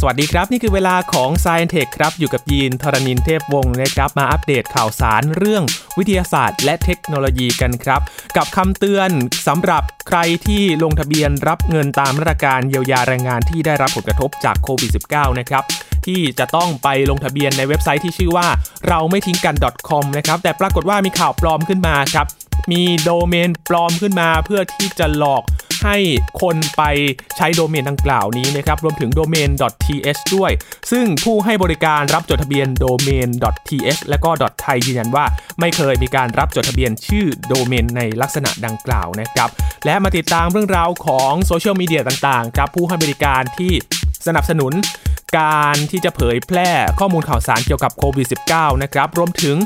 สวัสดีครับ นี่คือเวลาของ s ซ i e n t e c h ครับ อยู่กับยีนทรณินเทพวงศ์นะครับมาอัปเดตข่าวสารเรื่องวิทยาศาสตร์ และเทคโนโลยีกันครับ กับคำเตือนสำหรับใครที่ลงทะเบียนรับเงินตามมาตรการเยียวยาแรงงานที่ได้รับผลกระทบจากโควิด -19 นะครับที่จะต้องไปลงทะเบียนในเว็บไซต์ที่ชื่อว่าเราไม่ทิ้งกัน .com นะครับแต่ปรากฏว่ามีข่าวปลอมขึ้นมาครับมีโดเมนปลอมขึ้นมาเพื่อที่จะหลอก ให้คนไปใช้โดเมนดังกล่าวนี้นะครับ รวมถึงโดเมน .th ด้วย ซึ่งผู้ให้บริการรับจดทะเบียนโดเมน .th และก็ .thai ยืนยันว่า ไม่เคยมีการรับจดทะเบียนชื่อโดเมนในลักษณะดังกล่าวนะครับ และมาติดตามเรื่องราวของโซเชียลมีเดียต่างๆครับผู้ให้บริการที่สนับสนุนการที่จะเผยแพร่ข้อมูลข่าวสารเกี่ยวกับโควิด -19 นะครับ รวมถึง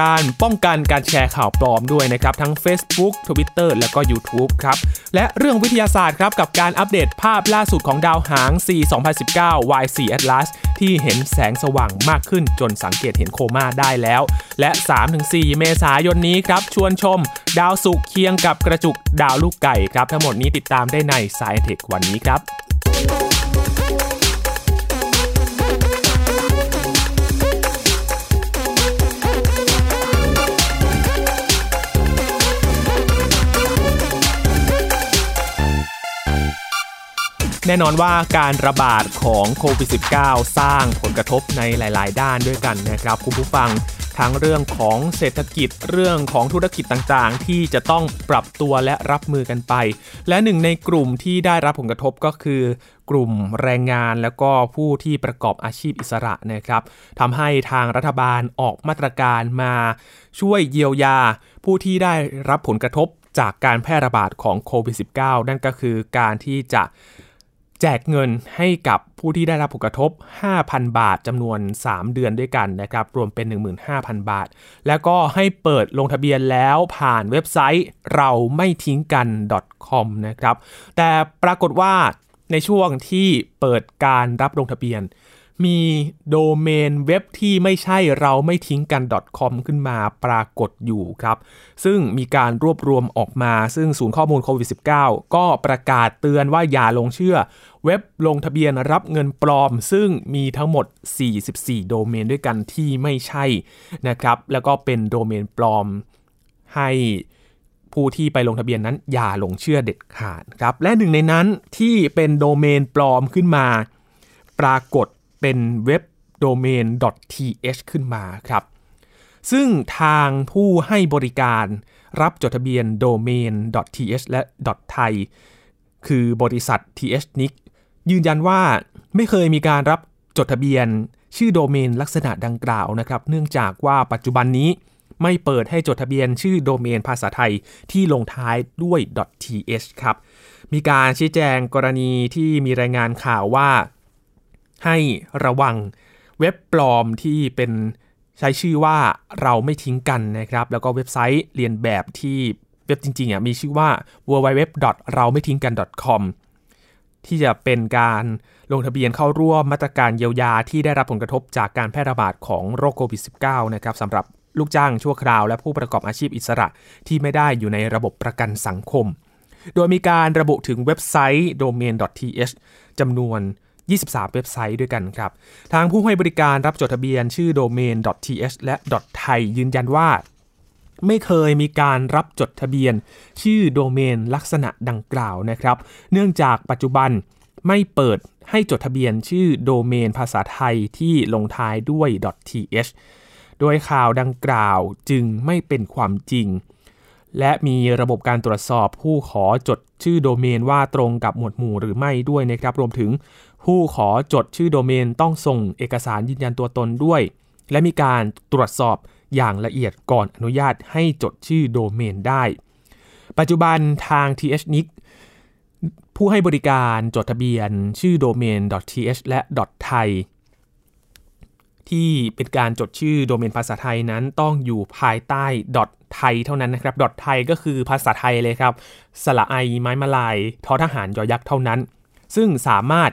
การป้องกันการแชร์ข่าวปลอมด้วยนะครับ ทั้ง Facebook Twitter และก็ YouTube ครับ และเรื่องวิทยาศาสตร์ครับ กับการอัปเดตภาพล่าสุดของดาวหาง C 2019 Y4 Atlas ที่เห็นแสงสว่างมากขึ้นจนสังเกตเห็นโคม่าได้แล้ว และ 3-4 เมษายนนี้ครับ ชวนชม ดาวสุกเคียงกับกระจุกดาวลูกไก่ครับ ทั้งหมดนี้ติดตามได้ใน Science Tech วันนี้ครับ แน่นอนว่าการระบาดของโควิด -19 สร้างผลกระทบในหลาย ๆ ด้านด้วยกันนะครับคุณผู้ฟังทั้งเรื่องของเศรษฐกิจเรื่องของธุรกิจต่างๆ ที่จะต้องปรับตัวและรับมือกันไป และหนึ่งในกลุ่มที่ได้รับผลกระทบก็คือกลุ่มแรงงานแล้วก็ผู้ที่ประกอบอาชีพอิสระนะครับทำให้ทางรัฐบาลออกมาตรการมาช่วยเยียวยา ผู้ที่ได้รับผลกระทบจากการแพร่ระบาดของโควิด -19 นั่นก็คือการที่จะ แจกเงินให้กับผู้ที่ได้รับผลกระทบ 5,000 บาทจำนวน 3 เดือนด้วยกันนะครับ รวมเป็น 15,000 บาท แล้วก็ให้เปิดลงทะเบียนแล้วผ่านเว็บไซต์เราไม่ทิ้งกัน .com นะครับ แต่ปรากฏว่าในช่วงที่เปิดการรับลงทะเบียน มีโดเมนเว็บที่ไม่ใช่เราไม่ทิ้งกัน .com ขึ้นมาปรากฏอยู่ครับ ซึ่งมีการรวบรวมออกมา ซึ่งศูนย์ข้อมูลโควิด -19 ก็ประกาศเตือนว่าอย่าลงเชื่อ เว็บลงทะเบียนรับเงินปลอม ซึ่งมีทั้งหมด 44 โดเมนด้วยกันที่ไม่ใช่นะครับ แล้วก็เป็นโดเมนปลอมให้ผู้ที่ไปลงทะเบียนนั้นอย่าลงเชื่อเด็ดขาดครับ และหนึ่งในนั้นที่เป็นโดเมนปลอมขึ้นมา ปรากฏ เป็นเว็บโดเมน .th ขึ้นมาครับ ซึ่งทางผู้ให้บริการรับจดทะเบียนโดเมน .th และ .thai คือบริษัท th n i c ยืนยันว่าไม่เคยมีการรับจดทะเบียนชื่อโดเมนลักษณะดังกล่าวนะครับ เนื่องจากว่าปัจจุบันนี้ไม่เปิดให้จดทะเบียนชื่อโดเมนภาษาไทยที่ลงท้ายด้วย .th ครับ มีการชี้แจงกรณีที่มีรายงานข่าวว่า ให้ระวังเว็บปลอมที่เป็นใช้ชื่อว่าเราไม่ทิ้งกันนะครับ แล้วก็เว็บไซต์เรียนแบบที่เว็บจริงๆอะมีชื่อว่า www เราไม่ทิ้งกัน com ที่จะเป็นการลงทะเบียนเข้าร่วมมาตรการเยียวยาที่ได้รับผลกระทบจากการแพร่ระบาดของโรคโควิด -19 นะครับสำหรับลูกจ้างชั่วคราวและผู้ประกอบอาชีพอิสระที่ไม่ได้อยู่ในระบบประกันสังคม โดยมีการระบุถึงเว็บไซต์ domain.th จำนวน 23 เว็บไซต์ด้วยกันครับ ทางผู้ให้บริการรับจดทะเบียนชื่อโดเมน .th และ .thai ยืนยันว่า ไม่เคยมีการรับจดทะเบียน ชื่อโดเมนลักษณะดังกล่าวนะครับ เนื่องจากปัจจุบันไม่เปิดให้จดทะเบียนชื่อโดเมนภาษาไทยที่ลงท้ายด้วย .th โดยข่าวดังกล่าวจึงไม่เป็นความจริง และมีระบบการตรวจสอบผู้ขอจดชื่อโดเมนว่าตรงกับหมวดหมู่หรือไม่ด้วยนะครับ รวมถึง ผู้ขอจดชื่อโดเมนต้องส่งเอกสารยืนยันตัวตนด้วย และมีการตรวจสอบอย่างละเอียดก่อนอนุญาตให้จดชื่อโดเมนได้ ปัจจุบันทาง THNIC ผู้ให้บริการจดทะเบียนชื่อโดเมน .th และ .thai ที่เป็นการจดชื่อโดเมนภาษาไทยนั้นต้องอยู่ภายใต้ .thai เท่านั้นนะครับ .thai ก็คือภาษาไทยเลยครับ สระไอไม้มาลายทอทหารยอยักษ์เท่านั้น ซึ่งสามารถ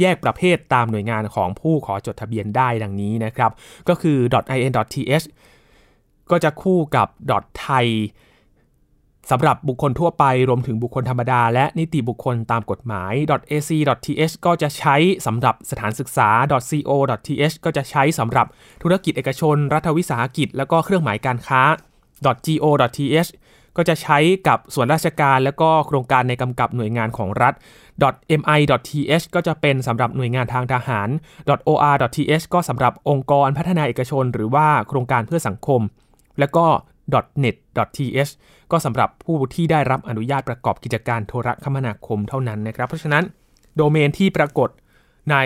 แยกประเภทตามหน่วยงานของผู้ขอจดทะเบียนได้ดังนี้นะครับ ก็คือ .in.th ก็จะคู่กับ .thai สำหรับบุคคลทั่วไปรวมถึงบุคคลธรรมดา และนิติบุคคลตามกฎหมาย .ac.th ก็จะใช้สำหรับสถานศึกษา .co.th ก็จะใช้สำหรับธุรกิจเอกชน รัฐวิสาหกิจ แล้วก็เครื่องหมายการค้า .go.th ก็จะใช้กับส่วนราชการและก็โครงการในกำกับหน่วยงานของรัฐ .mi.th ก็จะเป็นสำหรับหน่วยงานทางทหาร .or.th ก็สำหรับองค์กรพัฒนาเอกชน หรือว่าโครงการเพื่อสังคม และก็ .net.th ก็สำหรับผู้ที่ได้รับอนุญาตประกอบกิจการโทรคมนาคมเท่านั้นนะครับ เพราะฉะนั้นโดเมนที่ปรากฏใน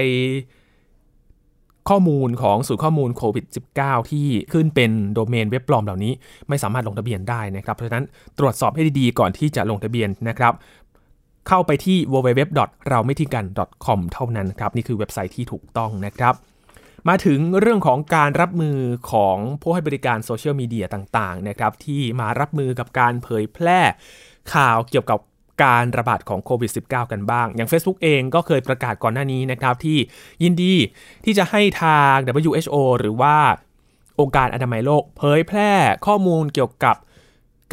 ข้อมูลของศูนย์ข้อมูลโควิด -19 ที่ขึ้นเป็นโดเมนเว็บปลอมเหล่านี้ ไม่สามารถลงทะเบียนได้นะครับ เพราะฉะนั้นตรวจสอบให้ดีๆ ก่อนที่จะลงทะเบียนนะครับ เข้าไปที่ www. เราไม่ทิ้งกัน .com เท่านั้นครับ นี่คือเว็บไซต์ที่ถูกต้องนะครับ มาถึงเรื่องของการรับมือของผู้ให้บริการโซเชียลมีเดียต่างๆนะครับที่มารับมือกับการเผยแพร่ข่าวเกี่ยวกับ การระบาดของโควิด -19 กันบ้าง อย่าง Facebook เองก็เคยประกาศก่อนหน้านี้นะครับ ที่ยินดีที่จะให้ทาง WHO หรือว่าองค์การอนามัยโลก เผยแพร่ข้อมูลเกี่ยวกับ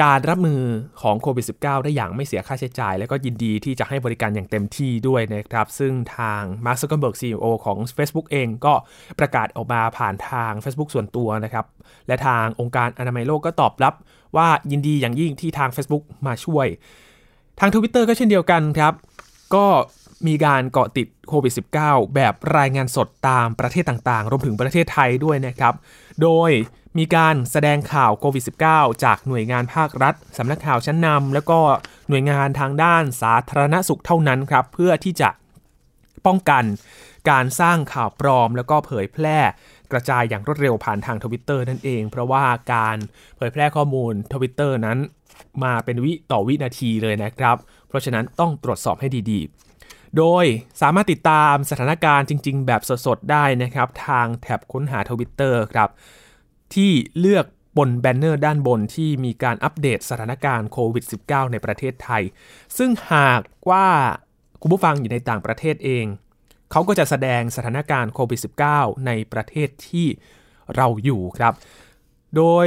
การรับมือของโควิด -19 ได้อย่างไม่เสียค่าใช้จ่าย และก็ยินดีที่จะให้บริการอย่างเต็มที่ด้วยนะครับ ซึ่งทาง Mark Zuckerberg CEO ของ Facebook เองก็ประกาศออกมาผ่านทาง Facebook ส่วนตัวนะครับ และทางองค์การอนามัยโลกก็ตอบรับว่ายินดีอย่างยิ่งที่ทาง Facebook มาช่วย ทางทวิตเตอร์ก็เช่นเดียวกันครับ ก็มีการเกาะติดโควิด -19 แบบรายงานสดตามประเทศต่างๆ รวมถึงประเทศไทยด้วยนะครับ โดยมีการแสดงข่าวโควิด -19 จากหน่วยงานภาครัฐ สำนักข่าวชั้นนำ แล้วก็หน่วยงานทางด้านสาธารณสุขเท่านั้นครับ เพื่อที่จะป้องกันการสร้างข่าวปลอม แล้วก็เผยแพร่กระจายอย่างรวดเร็วผ่านทางทวิตเตอร์นั่นเอง เพราะว่าการเผยแพร่ข้อมูลทวิตเตอร์นั้น มาเป็นวินาทีต่อวินาทีเลยนะครับ เพราะฉะนั้นต้องตรวจสอบให้ดีๆ โดยสามารถติดตามสถานการณ์จริง ๆ แบบสดๆ ได้นะครับ ทางแท็บค้นหาทวิตเตอร์ครับ ที่เลือกบนแบนเนอร์ด้านบนที่มีการอัปเดตสถานการณ์โควิด -19 ในประเทศไทย ซึ่งหากว่าคุณผู้ฟังอยู่ในต่างประเทศเอง เขาก็จะแสดงสถานการณ์โควิด -19 ในประเทศที่เราอยู่ครับ โดย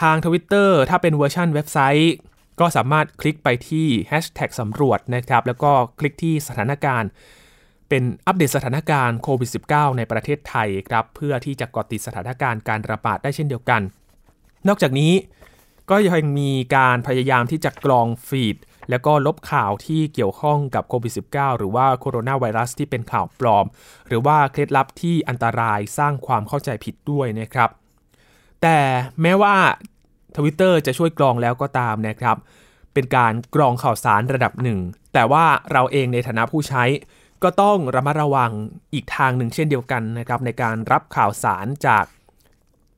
ทาง Twitter ถ้าเป็นเวอร์ชันเว็บไซต์ ก็สามารถคลิกไปที่ Hashtag สำรวจนะครับ แล้วก็คลิกที่สถานการณ์ เป็นอัปเดตสถานการณ์โควิด -19 ในประเทศไทยครับ เพื่อที่จะกดติดสถานการณ์การระบาดได้เช่นเดียวกัน นอกจากนี้ก็ยังมีการพยายามที่จะกรองฟีด แล้วก็ลบข่าวที่เกี่ยวข้องกับโควิด -19 หรือว่าโคโรนาไวรัสที่เป็นข่าวปลอม หรือว่าเคล็ดลับที่อันตรายสร้างความเข้าใจผิดด้วยนะครับ แต่แม้ว่าทวิตเตอร์จะช่วยกรองแล้วก็ตามนะครับ เป็นการกรองข่าวสารระดับหนึ่ง แต่ว่าเราเองในฐานะผู้ใช้ ก็ต้องระมัดระวังอีกทางหนึ่งเช่นเดียวกันนะครับ ในการรับข่าวสารจาก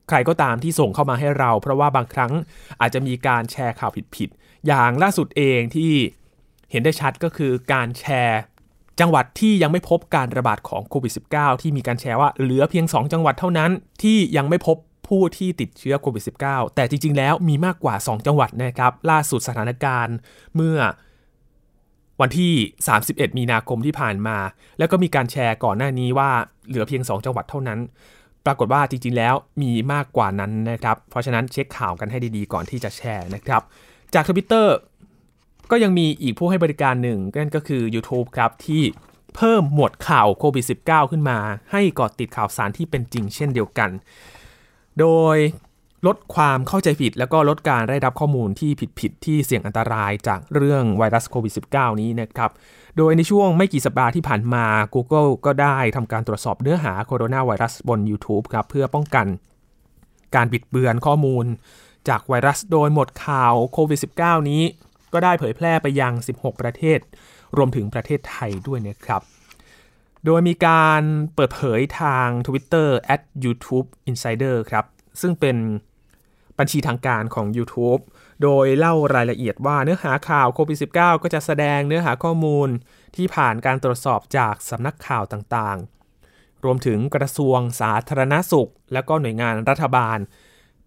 ใครก็ตามที่ส่งเข้ามาให้เรา เพราะว่าบางครั้งอาจจะมีการแชร์ข่าวผิดๆอย่างล่าสุดเองที่เห็นได้ชัดก็คือการแชร์จังหวัดที่ยังไม่พบการระบาดของโควิด -19 ที่มีการแชร์ว่าเหลือเพียง 2 จังหวัดเท่านั้นที่ยังไม่พบ ผู้ที่ติดเชื้อโควิด -19 แต่จริง ๆ แล้วมีมากกว่า 2 จังหวัดนะครับ ล่าสุดสถานการณ์เมื่อวันที่ 31 มีนาคมที่ผ่านมา แล้วก็มีการแชร์ก่อนหน้านี้ว่าเหลือเพียง 2 จังหวัดเท่านั้น ปรากฏว่าจริง ๆ แล้วมีมากกว่านั้นนะครับ เพราะฉะนั้นเช็คข่าวกันให้ดีๆ ก่อนที่จะแชร์นะครับ จากทวิตเตอร์ก็ยังมีอีกผู้ให้บริการหนึ่งนั่นก็คือ YouTube ครับที่เพิ่มหมวดข่าวโควิด -19 ขึ้นมา ให้กอดติดข่าวสารที่เป็นจริงเช่นเดียวกัน โดยลดความเข้าใจผิด แล้วก็ลดการได้รับข้อมูลที่ผิดๆที่เสี่ยงอันตรายจากเรื่องไวรัสโควิด -19 นี้นะครับ โดยในช่วงไม่กี่สัปดาห์ที่ผ่านมา Google ก็ได้ทำการตรวจสอบเนื้อหาโคโรนาไวรัสบน YouTube ครับเพื่อป้องกัน การบิดเบือนข้อมูล จากไวรัสโดยหมดข่าวโควิด -19 นี้ ก็ได้เผยแพร่ไปยัง 16 ประเทศ รวมถึงประเทศไทยด้วยนะครับ โดยมีการเปิดเผยทาง Twitter @YouTube Insider ครับ ซึ่งเป็นบัญชีทางการของ YouTube โดยเล่ารายละเอียดว่าเนื้อหาข่าวโควิด -19 ก็จะแสดงเนื้อหาข้อมูลที่ผ่านการตรวจสอบจากสำนักข่าวต่างๆ รวมถึงกระทรวงสาธารณสุข และก็หน่วยงานรัฐบาล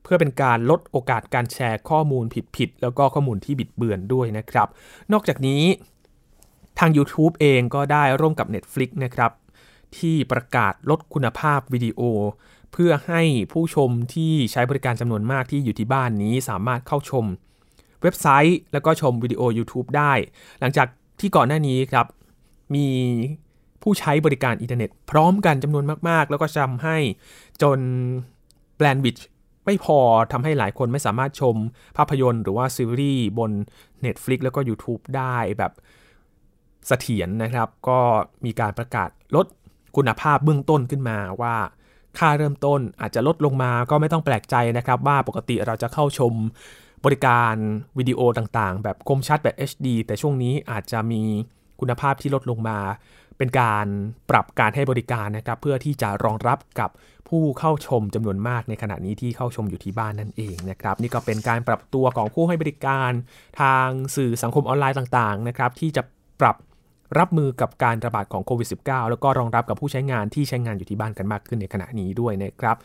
เพื่อเป็นการลดโอกาสการแชร์ข้อมูลผิดๆ แล้วก็ข้อมูลที่บิดเบือนด้วยนะครับ นอกจากนี้ ทาง YouTube เองก็ได้ร่วมกับ Netflix นะครับ ที่ประกาศลดคุณภาพวิดีโอ เพื่อให้ผู้ชมที่ใช้บริการจำนวนมากที่อยู่ที่บ้านนี้สามารถเข้าชมเว็บไซต์ แล้วก็ชมวิดีโอ YouTube ได้ หลังจากที่ก่อนหน้านี้ครับ มีผู้ใช้บริการอินเทอร์เน็ต พร้อมกันจำนวนมาก ๆ แล้วก็ทำให้จน bandwidth ไม่พอทำให้หลายคนไม่สามารถชมภาพยนตร์หรือว่าซีรีส์บน Netflix แล้วก็ YouTube ได้แบบ เสถียรนะครับ ก็มีการประกาศลดคุณภาพเบื้องต้นขึ้นมาว่าค่าเริ่มต้นอาจจะลดลงมาก็ไม่ต้องแปลกใจนะครับ ว่าปกติเราจะเข้าชมบริการวิดีโอต่างๆ แบบคมชัดแบบ HD แต่ช่วงนี้อาจจะมีคุณภาพที่ลดลงมา เป็นการปรับการให้บริการนะครับ เพื่อที่จะรองรับกับผู้เข้าชมจำนวนมากในขณะนี้ที่เข้าชมอยู่ที่บ้านนั่นเองนะครับ นี่ก็เป็นการปรับตัวของผู้ให้บริการทางสื่อสังคมออนไลน์ต่างๆนะครับ ที่จะปรับ รับมือกับการระบาดของโควิด -19 แล้วก็รองรับกับผู้ใช้งานที่ใช้งานอยู่ที่บ้านกันมากขึ้นในขณะนี้ด้วยนะครับ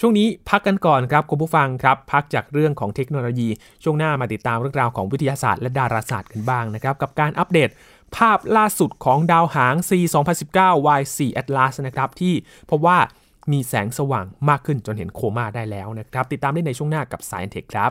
ช่วงนี้พักกันก่อนครับคุณผู้ฟังครับ พักจากเรื่องของเทคโนโลยี ช่วงหน้ามาติดตามเรื่องราวของวิทยาศาสตร์และดาราศาสตร์กันบ้างนะครับ กับการอัปเดตภาพล่าสุดของดาวหาง C 2019 Y4 Atlas นะครับที่พบว่ามีแสงสว่างมากขึ้นจนเห็นโคม่าได้แล้วนะครับ ติดตามได้ในช่วงหน้ากับ Science Tech ครับ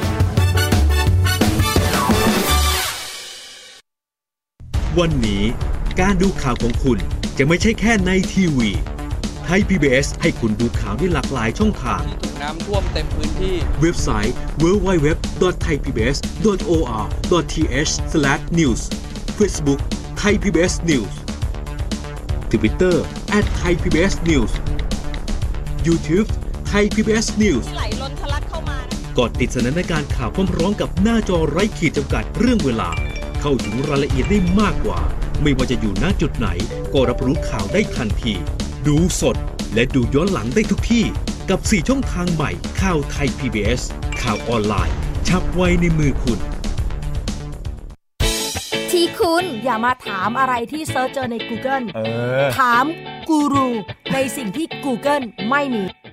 วันนี้การดูข่าวของคุณจะไม่ใช่แค่ในทีวีไทย PBS ให้คุณดูข่าวได้หลากหลายช่องทาง ถูกน้ำท่วมเต็มพื้นที่ เว็บไซต์ www.thaipbs.or.th/news Facebook Thai PBS News Twitter @thaipbsnews YouTube Thai PBS News ไหลล้นทะลักเข้ามากดติดสนันในการข่าวพร้อมๆกับหน้าจอไร้ขีดจำกัดเรื่องเวลา เข้าถึงรายละเอียดได้มากกว่า ไม่ว่าจะอยู่ณจุดไหน ก็รับรู้ข่าวได้ทันที ดูสดและดูย้อนหลังได้ทุกที่ กับ 4 ช่องทางใหม่ข่าว Thai PBS ข่าวออนไลน์ ฉับไวในมือคุณ ที่คุณอย่ามาถามอะไรที่ search เจอใน Google เออถามกูรูในสิ่งที่ Google ไม่มี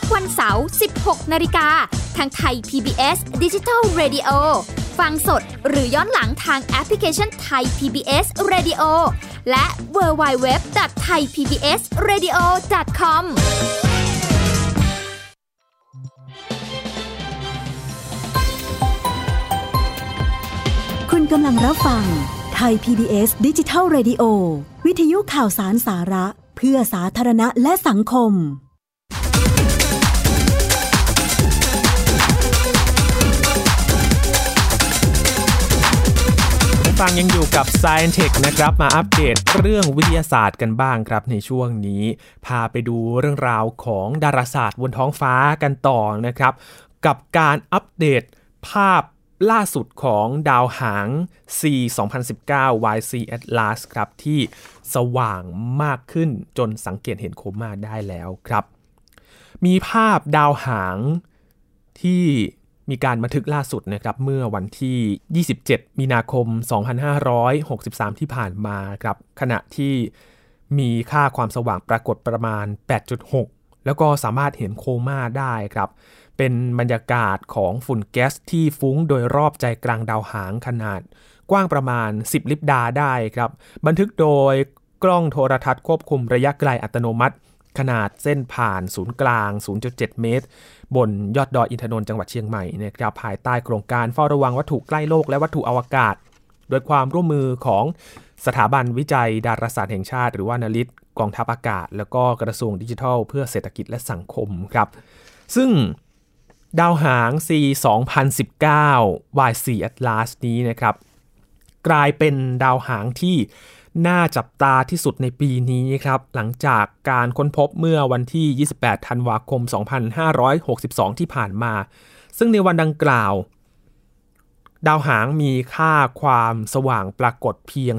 ทุกวันเสาร์ 16 นาฬิกา ทางไทย PBS Digital Radio ฟังสดหรือย้อนหลังทางแอปพลิเคชันไทย PBS Radio และ w w w t h a i PBS Radio com คุณกำลังรับฟังไทย PBS ดิจิทัล Radio วิทยุข่าวสารสาระ เพื่อสาธารณะและสังคม ฟังยังอยู่กับ Science Tech นะครับ มาอัปเดตเรื่องวิทยาศาสตร์กันบ้างครับในช่วงนี้ พาไปดูเรื่องราวของดาราศาสตร์บนท้องฟ้ากันต่อนะครับ กับการอัปเดตภาพล่าสุดของดาวหาง C 2019 YC Atlas ครับ ที่สว่างมากขึ้นจนสังเกตเห็นโคม่าได้แล้วครับ มีภาพดาวหางที่ มีการบันทึกล่าสุดนะครับเมื่อวันที่ 27 มีนาคม 2563 ที่ผ่านมาครับขณะที่มีค่าความสว่างปรากฏประมาณ 8.6 แล้วก็สามารถเห็นโคม่าได้ครับ เป็นบรรยากาศของฝุ่นแก๊สที่ฟุ้งโดยรอบใจกลางดาวหางขนาด กว้างประมาณ 10 ลิบดาได้ครับ บันทึกโดยกล้องโทรทัศน์ควบคุมระยะไกลอัตโนมัติ ขนาดเส้นผ่านศูนย์กลาง 0.7 เมตร บนยอดดอยอินทนนท์จังหวัดเชียงใหม่นะครับภายใต้โครงการเฝ้าระวังวัตถุใกล้โลกและวัตถุอวกาศ โดยความร่วมมือของสถาบันวิจัยดาราศาสตร์แห่งชาติ หรือว่านาริตกองทัพอากาศ แล้วก็กระทรวงดิจิทัล เพื่อเศรษฐกิจและสังคมครับ ซึ่งดาวหาง C 2019 Y4 Atlas นี้นะครับ กลายเป็นดาวหางที่ น่าจับตาที่สุดในปีนี้ครับหลังจากการค้นพบเมื่อวันที่ 28 ธันวาคม 2562 ที่ผ่านมา ซึ่งในวันดังกล่าว ดาวหางมีค่าความสว่างปรากฏเพียง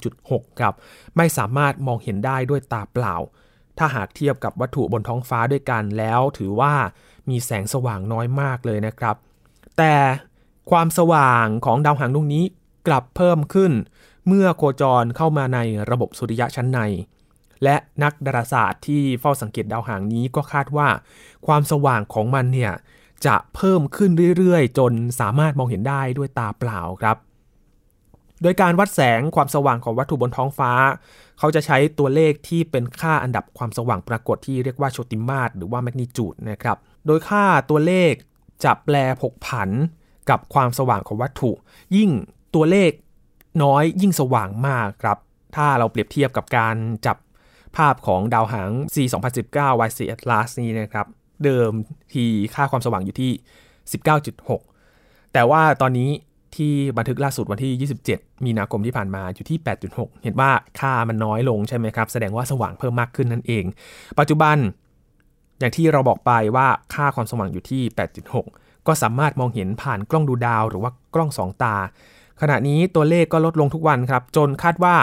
19.6 ครับ ไม่สามารถมองเห็นได้ด้วยตาเปล่า ถ้าหากเทียบกับวัตถุบนท้องฟ้าด้วยกันแล้วถือว่ามีแสงสว่างน้อยมากเลยนะครับ แต่ความสว่างของดาวหางดวงนี้กลับเพิ่มขึ้น เมื่อโคจรเข้ามาในระบบสุริยะชั้นใน และนักดาราศาสตร์ที่เฝ้าสังเกตดาวหางนี้ก็คาดว่า ความสว่างของมันเนี่ยจะเพิ่มขึ้นเรื่อยๆ จนสามารถมองเห็นได้ด้วยตาเปล่าครับ โดยการวัดแสงความสว่างของวัตถุบนท้องฟ้า เขาจะใช้ตัวเลขที่เป็นค่าอันดับความสว่างปรากฏที่เรียกว่าโชติมาตรหรือว่าแมกนิจูดนะครับ โดยค่าตัวเลขจะแปลผกผันกับความสว่างของวัตถุ ยิ่งตัวเลข น้อยยิ่งสว่างมากครับ ถ้าเราเปรียบเทียบกับการจับภาพของดาวหาง C 2019 Y4 Atlas นี้นะครับ เดิมทีค่าความสว่างอยู่ที่ 19.6 แต่ว่าตอนนี้ที่บันทึกล่าสุดวันที่ 27 มีนาคมที่ผ่านมาอยู่ที่ 8.6 เห็นว่าค่ามันน้อยลงใช่ไหมครับ แสดงว่าสว่างเพิ่มมากขึ้นนั่นเอง ปัจจุบัน อย่างที่เราบอกไปว่าค่าความสว่างอยู่ที่ 8.6 ก็สามารถมองเห็นผ่านกล้องดูดาว หรือว่ากล้องสองตา ขณะนี้ตัวเลขก็ลดลงทุกวันครับ จนคาดว่า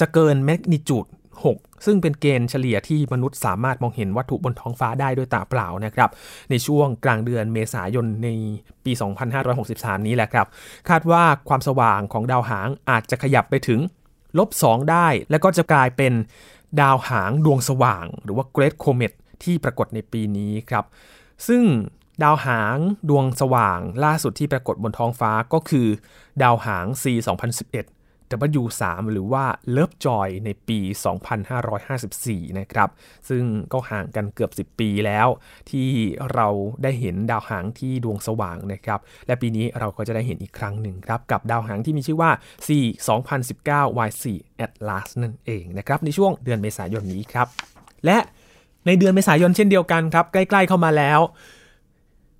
จะเกินแมกนิจูด6 ซึ่งเป็นเกณฑ์เฉลี่ยที่มนุษย์สามารถมองเห็นวัตถุบนท้องฟ้าได้ด้วยตาเปล่านะครับ ในช่วงกลางเดือนเมษายนในปี 2563 นี้แหละครับ คาดว่าความสว่างของดาวหางอาจจะขยับไปถึงลบ 2 ได้ และก็จะกลายเป็นดาวหางดวงสว่าง หรือว่า Great Comet ที่ปรากฏในปีนี้ครับ ซึ่ง ดาวหางดวงสว่างล่าสุดที่ปรากฏบนท้องฟ้าก็คือ ดาวหาง C 2011 W3 หรือว่า Love Joy ในปี 2554 นะครับ ซึ่งก็ห่างกันเกือบ 10 ปีแล้ว ที่เราได้เห็นดาวหางที่ดวงสว่างนะครับ และปีนี้เราก็จะได้เห็นอีกครั้งหนึ่งครับ กับดาวหางที่มีชื่อว่า C 2019 Y4 Atlas นั่นเองนะครับ ในช่วงเดือนเมษายนนี้ครับ และในเดือนเมษายนเช่นเดียวกันครับ ใกล้ ๆ เข้ามาแล้ว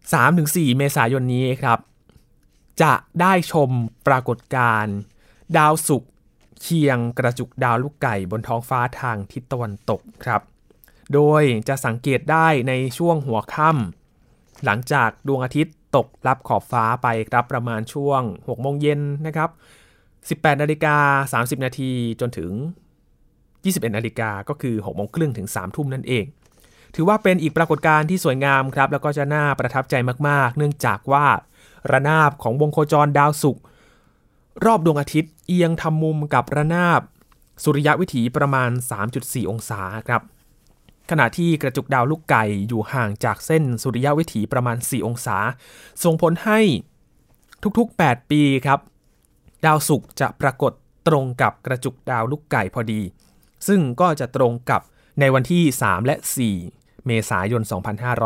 3-4 เมษายนนี้ครับ จะได้ชมปรากฏการณ์ดาวศุกร์เคียงกระจุกดาวลูกไก่บนท้องฟ้าทางทิศตะวันตกครับ โดยจะสังเกตได้ในช่วงหัวค่ำหลังจากดวงอาทิตย์ตกรับขอบฟ้าไปครับประมาณช่วง6โมงเย็นนะครับ 18นาฬิกา30 นาทีจนถึง 21นาฬิกาก็คือ6โมงครึ่งถึง3ทุ่มนั่นเอง ถือว่าเป็นอีกปรากฏการณ์ที่สวยงามครับ แล้วก็จะน่าประทับใจมาก ๆ เนื่องจากว่าระนาบของวงโคจรดาวศุกร์รอบดวงอาทิตย์เอียงทำมุมกับระนาบสุริยะวิถีประมาณ 3.4 องศาครับ ขณะที่กระจุกดาวลูกไก่อยู่ห่างจากเส้นสุริยะวิถีประมาณ 4 องศา ส่งผลให้ทุกๆ 8 ปีครับ ดาวศุกร์จะปรากฏตรงกับกระจุกดาวลูกไก่พอดี ซึ่งก็จะตรงกับในวันที่ 3 และ 4 เมษายน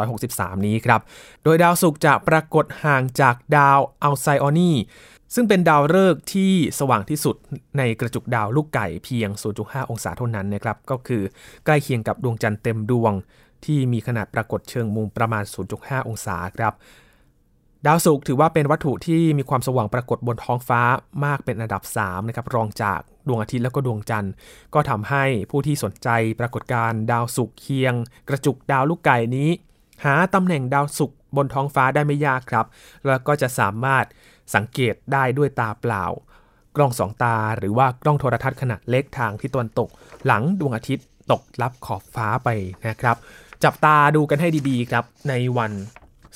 2563 นี้ครับ โดยดาวศุกร์จะปรากฏห่างจากดาวอัลไซออนีซึ่งเป็นดาวฤกษ์ที่สว่างที่สุดในกระจุกดาวลูกไก่เพียง 0.5 องศาเท่านั้นนะครับ ก็คือใกล้เคียงกับดวงจันทร์เต็มดวง ที่มีขนาดปรากฏเชิงมุมประมาณ 0.5 องศาครับดาวศุกร์ถือว่าเป็นวัตถุที่มีความสว่างปรากฏบนท้องฟ้ามากเป็นอันดับ3นะครับรองจาก ดวงอาทิตย์แล้วก็ดวงจันทร์ ก็ทำให้ผู้ที่สนใจปรากฏการณ์ดาวศุกร์เคียง กระจุกดาวลูกไก่นี้ หาตำแหน่งดาวศุกร์บนท้องฟ้าได้ไม่ยากครับ แล้วก็จะสามารถสังเกตได้ด้วยตาเปล่า กล้องสองตาหรือว่ากล้องโทรทัศน์ขนาดเล็กทางที่ตะวันตก หลังดวงอาทิตย์ตกลับขอบฟ้าไปนะครับ จับตาดูกันให้ดีๆครับในวัน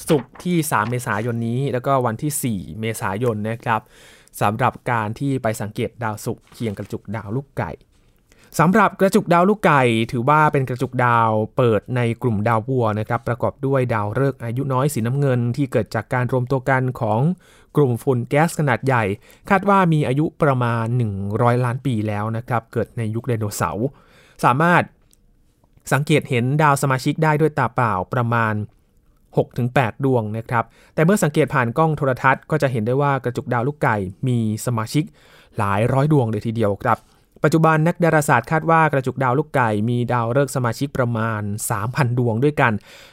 ศุกร์ที่ 3 เมษายนนี้ แล้วก็วันที่ 4 เมษายนนะครับ สำหรับการที่ไปสังเกตดาวศุกร์เคียงกระจุกดาวลูกไก่สำหรับกระจุกดาวลูกไก่ ถือว่าเป็นกระจุกดาวเปิดในกลุ่มดาววัวนะครับประกอบด้วยดาวฤกษ์อายุน้อยสีน้ำเงินที่เกิดจากการรวมตัวกันของกลุ่มฝุ่นแก๊สขนาดใหญ่ คาดว่ามีอายุประมาณ 100 ล้านปีแล้วนะครับเกิดในยุคไดโนเสาร์สามารถสังเกตเห็นดาวสมาชิกได้ด้วยตาเปล่าประมาณ 6-8 ดวงนะครับ แต่เมื่อสังเกตผ่านกล้องโทรทัศน์ก็จะเห็นได้ว่ากระจุกดาวลูกไก่มีสมาชิกหลายร้อยดวงเลยทีเดียวครับ ปัจจุบันนักดาราศาสตร์คาดว่ากระจุกดาวลูกไก่มีดาวฤกษ์สมาชิกประมาณ 3,000 ดวงด้วยกัน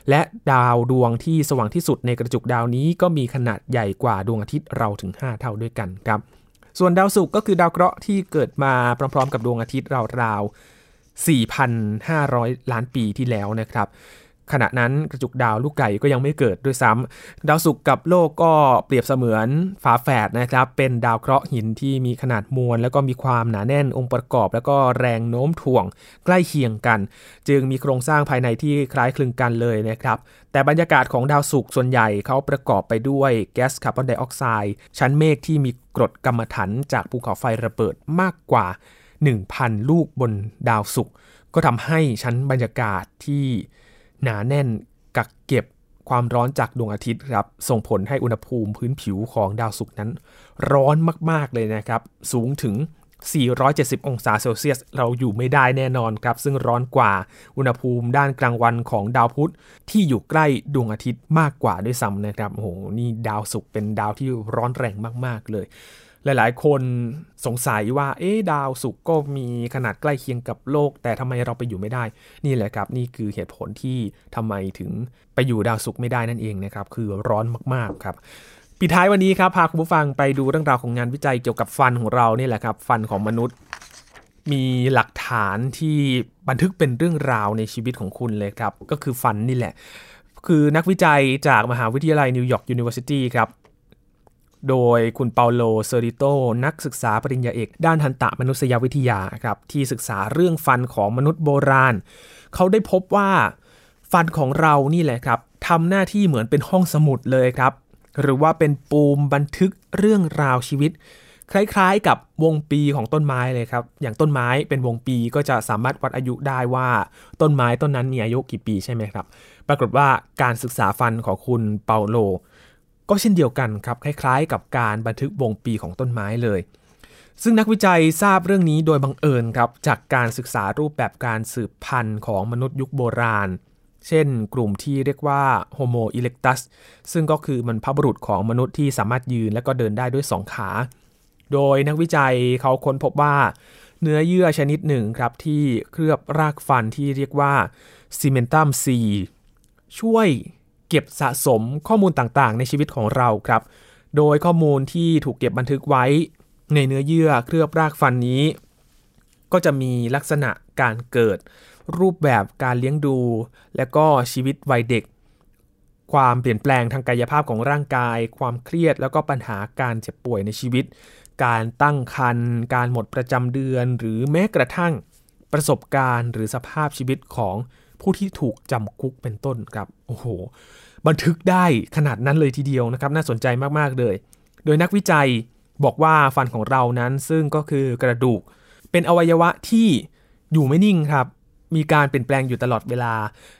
และดาวดวงที่สว่างที่สุดในกระจุกดาวนี้ก็มีขนาดใหญ่กว่าดวงอาทิตย์เราถึง 5 เท่าด้วยกันครับ ส่วนดาวศุกร์ก็คือดาวเคราะห์ที่เกิดมาพร้อมๆ กับดวงอาทิตย์ราวๆ4,500 ล้านปีที่แล้วนะครับ ขณะนั้นกระจุกดาวลูกไก่ก็ยังไม่เกิดด้วยซ้ำดาวศุกร์กับโลกก็เปรียบเสมือนฝาแฝดนะครับ เป็นดาวเคราะห์หินที่มีขนาดมวล แล้วก็มีความหนาแน่นองค์ประกอบ แล้วก็แรงโน้มถ่วงใกล้เคียงกัน จึงมีโครงสร้างภายในที่คล้ายคลึงกันเลยนะครับ แต่บรรยากาศของดาวศุกร์ส่วนใหญ่เขาประกอบไปด้วยแก๊สคาร์บอนไดออกไซด์ชั้นเมฆที่มีกรดกัมมันถันจากภูเขาไฟระเบิดมากกว่า 1,000 ลูกบนดาวศุกร์ก็ทำให้ชั้นบรรยากาศที่ หนาแน่นกักเก็บความร้อนจากดวงอาทิตย์ครับส่งผลให้อุณหภูมิพื้นผิวของดาวศุกร์นั้น ร้อนมาก ๆ เลยนะครับ สูงถึง 470 องศาเซลเซียส เราอยู่ไม่ได้แน่นอนครับ ซึ่งร้อนกว่าอุณหภูมิด้านกลางวันของดาวพุธที่อยู่ใกล้ดวงอาทิตย์มากกว่าด้วยซ้ำนะครับโอ้โหนี่ดาวศุกร์เป็นดาวที่ร้อนแรงมาก ๆ เลย หลายๆ คนสงสัยว่า เอ๊ดาวศุกร์ก็มีขนาดใกล้เคียงกับโลก แต่ทำไมเราไปอยู่ไม่ได้ นี่แหละครับ นี่คือเหตุผลที่ทำไมถึงไปอยู่ดาวศุกร์ไม่ได้นั่นเองนะครับ คือร้อนมาก ๆ ครับปิดท้ายวันนี้ครับ พาคุณผู้ฟังไปดูเรื่องราวของงานวิจัยเกี่ยวกับฟันของเรานี่แหละครับ ฟันของมนุษย์ มีหลักฐานที่บันทึกเป็นเรื่องราวในชีวิตของคุณเลยครับ ก็คือฟันนี่แหละ คือนักวิจัยจากมหาวิทยาลัย New York University ครับ โดยคุณเปาโลเซอริโต นักศึกษาปริญญาเอก ด้านทันตมานุษยวิทยาครับที่ศึกษาเรื่องฟันของมนุษย์โบราณ เขาได้พบว่าฟันของเรานี่แหละครับทำหน้าที่เหมือนเป็นห้องสมุดเลยครับ หรือว่าเป็นปูมบันทึกเรื่องราวชีวิต คล้ายๆ กับวงปีของต้นไม้เลยครับ อย่างต้นไม้เป็นวงปีก็จะสามารถวัดอายุได้ว่าต้นไม้ต้นนั้นมีอายุกี่ปีใช่ไหมครับ ปรากฏว่าการศึกษาฟันของคุณเปาโล ก็เช่นเดียวกันครับคล้ายๆ กับการบันทึกวงปีของต้นไม้เลย ซึ่งนักวิจัยทราบเรื่องนี้โดยบังเอิญครับจากการศึกษารูปแบบการสืบพันธุ์ของมนุษย์ยุคโบราณ เช่น กลุ่มที่เรียกว่า Homo erectus ซึ่งก็คือมันพบุรุษของมนุษย์ที่สามารถยืนและก็เดินได้ด้วยสองขา โดยนักวิจัยเขาค้นพบว่าเนื้อเยื่อชนิดหนึ่งครับที่เคลือบรากฟันที่เรียกว่า Cementum C ช่วย เก็บสะสมข้อมูลต่างๆ ในชีวิตของเราครับ โดยข้อมูลที่ถูกเก็บบันทึกไว้ ในเนื้อเยื่อเคลือบรากฟันนี้ ก็จะมีลักษณะการเกิด รูปแบบการเลี้ยงดู และก็ชีวิตวัยเด็ก ความเปลี่ยนแปลงทางกายภาพของร่างกาย ความเครียดแล้วก็ปัญหาการเจ็บป่วยในชีวิต การตั้งครรภ์การหมดประจำเดือน หรือแม้กระทั่งประสบการณ์ หรือสภาพชีวิตของ ผู้ที่ถูกจำคุกเป็นต้นครับโอ้โห บันทึกได้ขนาดนั้นเลยทีเดียวนะครับ น่าสนใจมาก ๆ เลย โดยนักวิจัยบอกว่าฟันของเรานั้นซึ่งก็คือกระดูก เป็นอวัยวะที่อยู่ไม่นิ่งครับ มีการเปลี่ยนแปลงอยู่ตลอดเวลา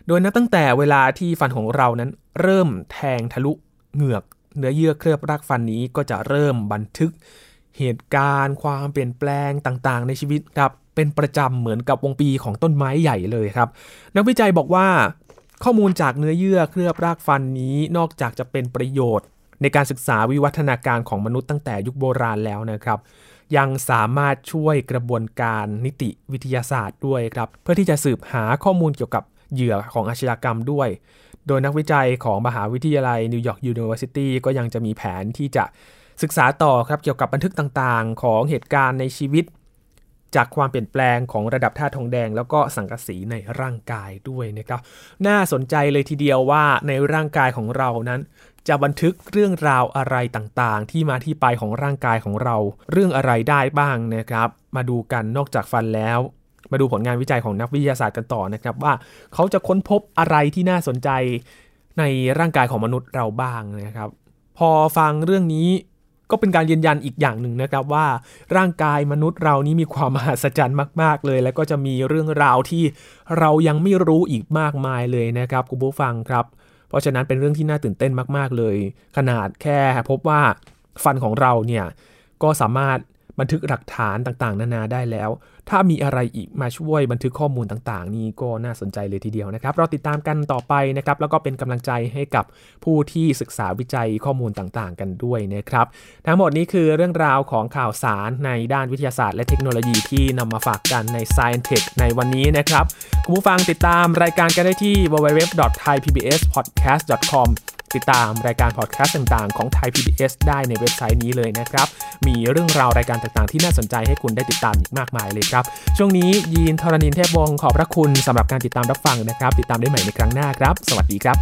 โดยนับตั้งแต่เวลาที่ฟันของเรานั้นเริ่มแทงทะลุเหงือก เนื้อเยื่อเคลือบรากฟันนี้ก็จะเริ่มบันทึก เหตุการณ์ ความเปลี่ยนแปลงต่างๆ ในชีวิตครับ เป็นประจำเหมือนกับวงปีของต้นไม้ใหญ่เลยครับ นักวิจัยบอกว่าข้อมูลจากเนื้อเยื่อเคลือบรากฟันนี้นอกจากจะเป็นประโยชน์ ในการศึกษาวิวัฒนาการของมนุษย์ตั้งแต่ยุคโบราณแล้วนะครับ ยังสามารถช่วยกระบวนการนิติวิทยาศาสตร์ด้วยครับ เพื่อที่จะสืบหาข้อมูลเกี่ยวกับเหยื่อของอาชญากรรมด้วย โดยนักวิจัยของมหาวิทยาลัย New York University ก็ยังจะมีแผนที่จะศึกษาต่อครับเกี่ยวกับบันทึกต่างๆ ของเหตุการณ์ในชีวิต จากความเปลี่ยนแปลงของระดับธาตุทองแดง แล้วก็สังกะสีในร่างกายด้วยนะครับ น่าสนใจเลยทีเดียวว่าในร่างกายของเรานั้น จะบันทึกเรื่องราวอะไรต่างๆ ที่มาที่ไปของร่างกายของเรา เรื่องอะไรได้บ้างนะครับ มาดูกันนอกจากฟันแล้ว มาดูผลงานวิจัยของนักวิทยาศาสตร์กันต่อนะครับว่าเขาจะค้นพบอะไรที่น่าสนใจในร่างกายของมนุษย์เราบ้างนะครับ พอฟังเรื่องนี้ ก็เป็นการยืนยันอีกอย่างหนึ่งนะครับว่าร่างกายมนุษย์เรานี้มีความมหัศจรรย์มาก ๆ เลย แล้วก็จะมีเรื่องราวที่เรายังไม่รู้อีกมากมายเลยนะครับคุณผู้ฟังครับ เพราะฉะนั้นเป็นเรื่องที่น่าตื่นเต้นมาก ๆ เลย ขนาดแค่พบว่าฟันของเราเนี่ยก็สามารถบันทึกหลักฐานต่างๆ นานาได้แล้ว ถ้ามีอะไรอีกมาช่วยบันทึกข้อมูลต่างๆ นี่ก็น่าสนใจเลยทีเดียวนะครับ เราติดตามกันต่อไปนะครับ แล้วก็เป็นกำลังใจให้กับผู้ที่ศึกษาวิจัยข้อมูลต่างๆ กันด้วยนะครับ ทั้งหมดนี้คือเรื่องราวของข่าวสารในด้านวิทยาศาสตร์ และเทคโนโลยีที่นำมาฝากกันใน Science Tech ในวันนี้นะครับคุณผู้ฟังติดตามรายการกันได้ที่ www.thaipbspodcast.com ติดตามรายการพอดแคสต์ต่างๆ ของไทย PBS ได้ในเว็บไซต์นี้เลยนะครับ มีเรื่องราวรายการต่างๆ ที่น่าสนใจให้คุณได้ติดตามอีกมากมายเลยครับ ช่วงนี้ยีนทรณินเทพวงศ์ขอบพระคุณสำหรับการติดตามรับฟังนะครับ ติดตามได้ใหม่ในครั้งหน้าครับ สวัสดีครับ